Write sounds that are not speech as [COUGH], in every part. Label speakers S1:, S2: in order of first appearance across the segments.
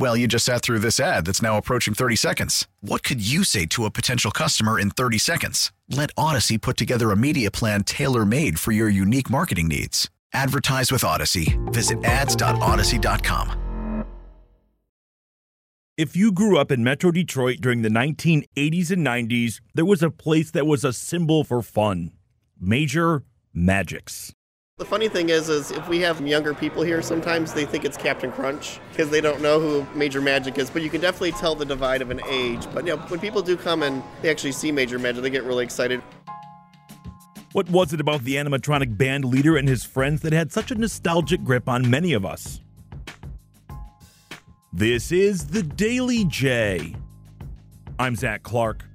S1: Well, you just sat through this ad that's now approaching 30 seconds. What could you say to a potential customer in 30 seconds? Let Odyssey put together a media plan tailor made for your unique marketing needs. Advertise with Odyssey. Visit ads.odyssey.com.
S2: If you grew up in Metro Detroit during the 1980s and 90s, there was a place that was a symbol for fun Major Magics.
S3: The funny thing is, is if we have younger people here, sometimes they think it's Captain Crunch because they don't know who Major Magic is. But you can definitely tell the divide of an age. But you know, when people do come and they actually see Major Magic, they get really excited.
S2: What was it about the animatronic band leader and his friends that had such a nostalgic grip on many of us? This is the Daily J. I'm Zach Clark.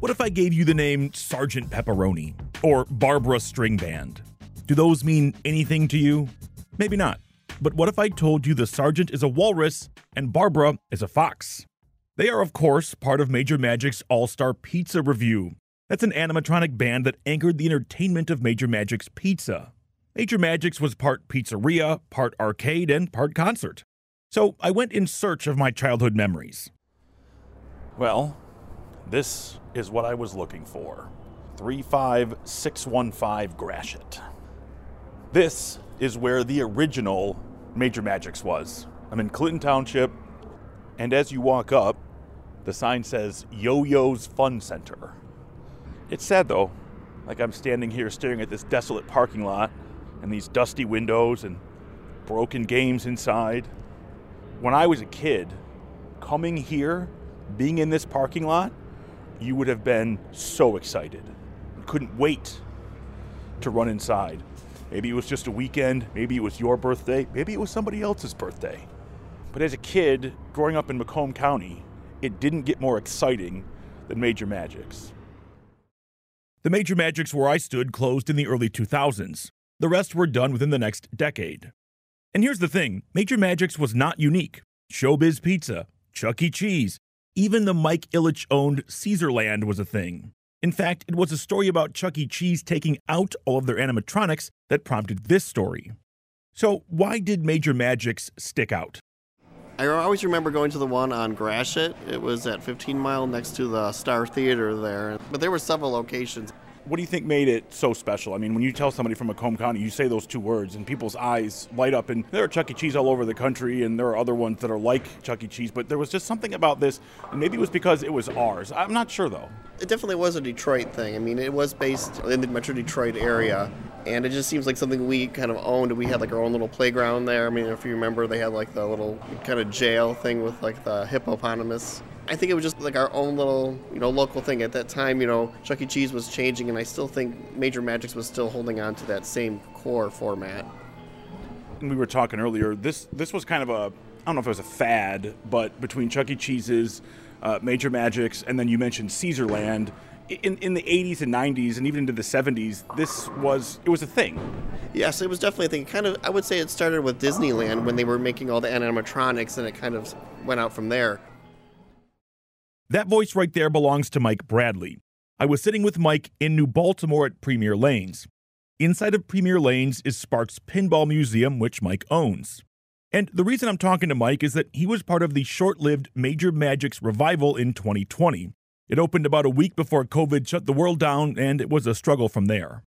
S2: What if I gave you the name Sergeant Pepperoni or Barbara String Band? Do those mean anything to you? Maybe not. But what if I told you the sergeant is a walrus and Barbara is a fox? They are, of course, part of Major Magic's All Star Pizza Revue. That's an animatronic band that anchored the entertainment of Major Magic's Pizza. Major Magic's was part pizzeria, part arcade, and part concert. So I went in search of my childhood memories. Well, this is what I was looking for 35615 Gratiot. This is where the original Major Magics was. I'm in Clinton Township, and as you walk up, the sign says Yo Yo's Fun Center. It's sad though, like I'm standing here staring at this desolate parking lot and these dusty windows and broken games inside. When I was a kid, coming here, being in this parking lot, you would have been so excited. You couldn't wait to run inside. Maybe it was just a weekend, maybe it was your birthday, maybe it was somebody else's birthday. But as a kid, growing up in Macomb County, it didn't get more exciting than Major Magics. The Major Magics where I stood closed in the early 2000s. The rest were done within the next decade. And here's the thing Major Magics was not unique. Showbiz Pizza, Chuck E. Cheese, even the Mike Ilitch owned Caesarland was a thing. In fact, it was a story about Chuck E. Cheese taking out all of their animatronics that prompted this story. So, why did Major Magics stick out?
S3: I always remember going to the one on Gratiot. It was at 15 Mile next to the Star Theater there. But there were several locations.
S2: What do you think made it so special? I mean, when you tell somebody from Macomb County, you say those two words, and people's eyes light up. And there are Chuck E. Cheese all over the country, and there are other ones that are like Chuck E. Cheese, but there was just something about this, and maybe it was because it was ours. I'm not sure, though.
S3: It definitely was a Detroit thing. I mean, it was based in the Metro Detroit area, and it just seems like something we kind of owned. We had like our own little playground there. I mean, if you remember, they had like the little kind of jail thing with like the hippopotamus. I think it was just like our own little, you know, local thing. At that time, you know, Chuck E. Cheese was changing, and I still think Major Magics was still holding on to that same core format.
S2: We were talking earlier. This this was kind of a I don't know if it was a fad, but between Chuck E. Cheese's, uh, Major Magics, and then you mentioned Caesarland. In, in the 80s and 90s and even into the 70s, this was it was a thing.
S3: Yes, it was definitely a thing. Kind of, I would say it started with Disneyland when they were making all the animatronics, and it kind of went out from there.
S2: That voice right there belongs to Mike Bradley. I was sitting with Mike in New Baltimore at Premier Lanes. Inside of Premier Lanes is Sparks Pinball Museum, which Mike owns. And the reason I'm talking to Mike is that he was part of the short lived Major Magics revival in 2020. It opened about a week before COVID shut the world down, and it was a struggle from there.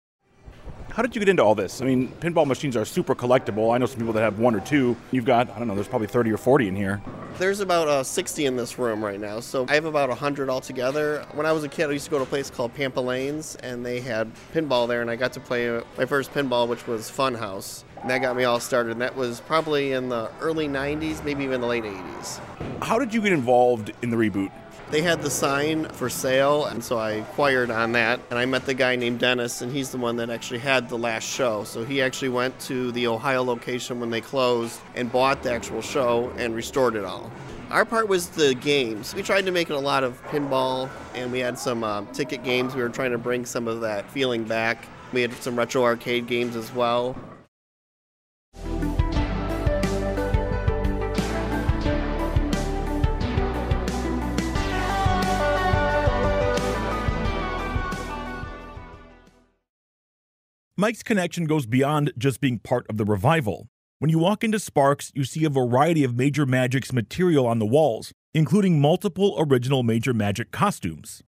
S2: How did you get into all this? I mean, pinball machines are super collectible. I know some people that have one or two. You've got, I don't know, there's probably 30 or 40 in here.
S3: There's about uh, 60 in this room right now, so I have about 100 altogether. When I was a kid, I used to go to a place called Pampa Lanes, and they had pinball there, and I got to play my first pinball, which was Funhouse. And that got me all started, and that was probably in the early 90s, maybe even the late 80s.
S2: How did you get involved in the reboot?
S3: They had the sign for sale, and so I acquired on that. And I met the guy named Dennis, and he's the one that actually had the last show. So he actually went to the Ohio location when they closed and bought the actual show and restored it all. Our part was the games. We tried to make it a lot of pinball, and we had some uh, ticket games. We were trying to bring some of that feeling back. We had some retro arcade games as well.
S2: Mike's connection goes beyond just being part of the revival. When you walk into Sparks, you see a variety of Major Magic's material on the walls, including multiple original Major Magic costumes.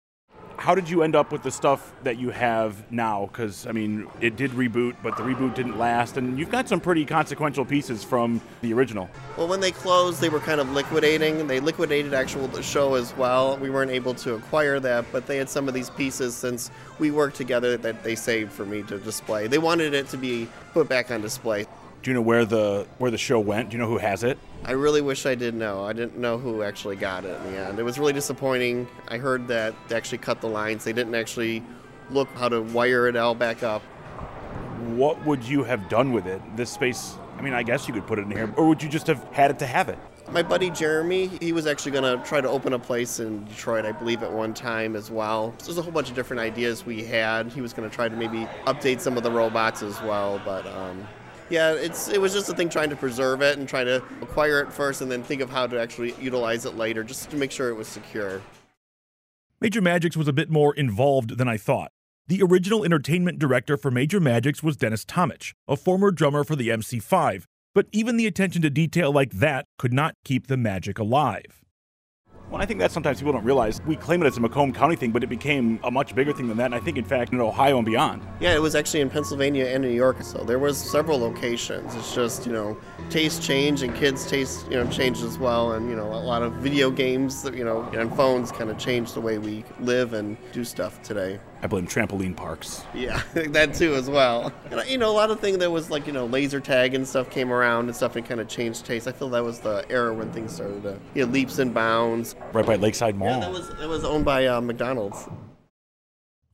S2: How did you end up with the stuff that you have now? Because, I mean, it did reboot, but the reboot didn't last, and you've got some pretty consequential pieces from the original.
S3: Well, when they closed, they were kind of liquidating. They liquidated actual the show as well. We weren't able to acquire that, but they had some of these pieces since we worked together that they saved for me to display. They wanted it to be put back on display.
S2: Do you know where the where the show went? Do you know who has it?
S3: I really wish I did know. I didn't know who actually got it in the end. It was really disappointing. I heard that they actually cut the lines. They didn't actually look how to wire it all back up.
S2: What would you have done with it? This space, I mean, I guess you could put it in here, or would you just have had it to have it?
S3: My buddy Jeremy, he was actually going to try to open a place in Detroit, I believe, at one time as well. So there's a whole bunch of different ideas we had. He was going to try to maybe update some of the robots as well, but um, yeah, it's it was just a thing trying to preserve it and try to acquire it first and then think of how to actually utilize it later, just to make sure it was secure.
S2: Major Magics was a bit more involved than I thought. The original entertainment director for Major Magics was Dennis Tomich, a former drummer for the MC5, but even the attention to detail like that could not keep the magic alive. Well, I think that sometimes people don't realize. We claim it as a Macomb County thing, but it became a much bigger thing than that. And I think, in fact, in Ohio and beyond.
S3: Yeah, it was actually in Pennsylvania and New York. So there was several locations. It's just you know, taste change and kids' taste you know changed as well, and you know, a lot of video games you know and phones kind of changed the way we live and do stuff today.
S2: I blame trampoline parks.
S3: Yeah, [LAUGHS] that too as well. And, you know, a lot of things that was like you know laser tag and stuff came around and stuff and kind of changed taste. I feel that was the era when things started to you know, leaps and bounds.
S2: Right by Lakeside Mall.
S3: Yeah, that was that was owned by uh, McDonald's.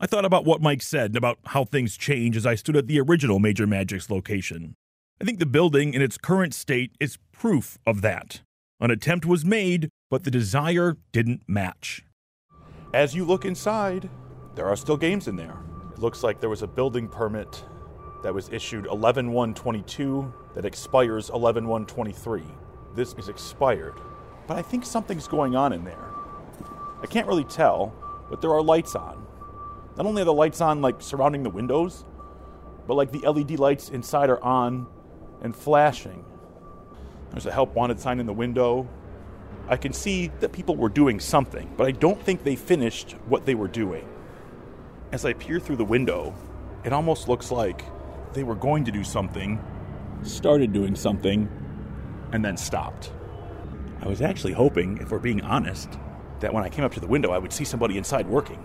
S2: I thought about what Mike said and about how things change as I stood at the original Major Magic's location. I think the building in its current state is proof of that. An attempt was made, but the desire didn't match. As you look inside, there are still games in there. It looks like there was a building permit that was issued 11-122 that expires 11-123. This is expired, but I think something's going on in there. I can't really tell, but there are lights on. Not only are the lights on like surrounding the windows, but like the LED lights inside are on and flashing. There's a help wanted sign in the window. I can see that people were doing something, but I don't think they finished what they were doing as I peer through the window, it almost looks like they were going to do something, started doing something, and then stopped. I was actually hoping, if we're being honest, that when I came up to the window, I would see somebody inside working.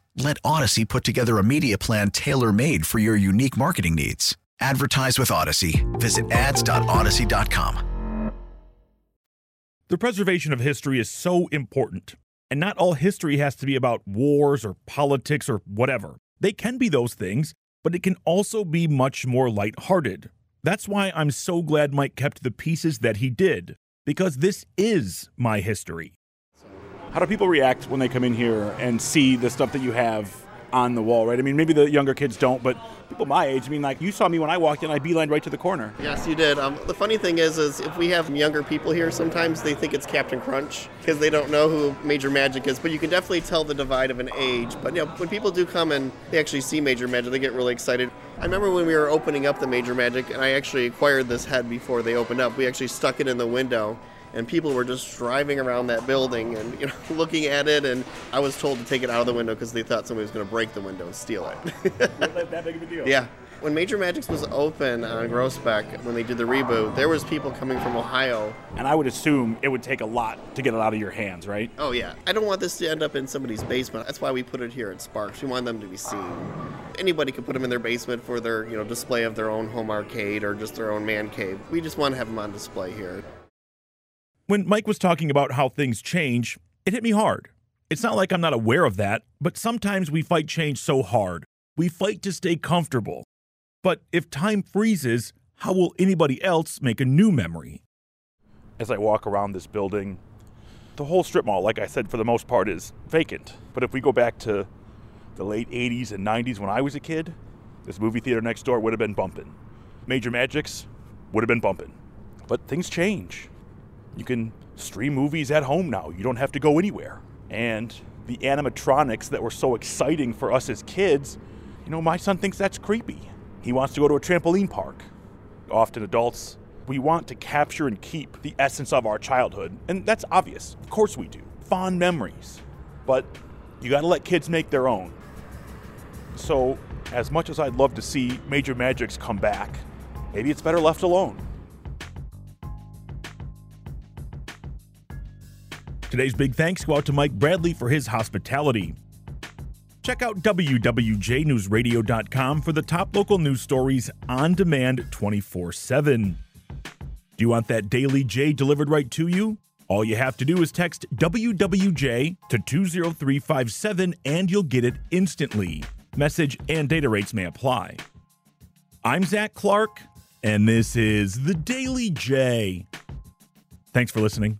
S1: Let Odyssey put together a media plan tailor made for your unique marketing needs. Advertise with Odyssey. Visit ads.odyssey.com.
S2: The preservation of history is so important. And not all history has to be about wars or politics or whatever. They can be those things, but it can also be much more lighthearted. That's why I'm so glad Mike kept the pieces that he did, because this is my history. How do people react when they come in here and see the stuff that you have on the wall, right? I mean, maybe the younger kids don't, but people my age, I mean, like you saw me when I walked in, I beelined right to the corner.
S3: Yes, you did. Um, the funny thing is, is if we have younger people here, sometimes they think it's Captain Crunch because they don't know who Major Magic is. But you can definitely tell the divide of an age. But you know, when people do come and they actually see Major Magic, they get really excited. I remember when we were opening up the Major Magic, and I actually acquired this head before they opened up. We actually stuck it in the window and people were just driving around that building and you know [LAUGHS] looking at it and i was told to take it out of the window because they thought somebody was going to break the window and steal it.
S2: That big of a deal? [LAUGHS]
S3: yeah. When major magics was open on Groesbeck when they did the reboot there was people coming from ohio.
S2: And I would assume it would take a lot to get it out of your hands, right?
S3: oh yeah. I don't want this to end up in somebody's basement. That's why we put it here at sparks. We want them to be seen. Anybody could put them in their basement for their you know display of their own home arcade or just their own man cave. We just want to have them on display here
S2: When Mike was talking about how things change, it hit me hard. It's not like I'm not aware of that, but sometimes we fight change so hard. We fight to stay comfortable. But if time freezes, how will anybody else make a new memory? As I walk around this building, the whole strip mall, like I said, for the most part, is vacant. But if we go back to the late 80s and 90s when I was a kid, this movie theater next door would have been bumping. Major Magics would have been bumping. But things change. You can stream movies at home now. You don't have to go anywhere. And the animatronics that were so exciting for us as kids, you know, my son thinks that's creepy. He wants to go to a trampoline park. Often adults, we want to capture and keep the essence of our childhood, and that's obvious. Of course we do. Fond memories. But you got to let kids make their own. So, as much as I'd love to see Major Magics come back, maybe it's better left alone. Today's big thanks go out to Mike Bradley for his hospitality. Check out WWJNewsRadio.com for the top local news stories on demand 24 7. Do you want that Daily J delivered right to you? All you have to do is text WWJ to 20357 and you'll get it instantly. Message and data rates may apply. I'm Zach Clark, and this is the Daily J. Thanks for listening.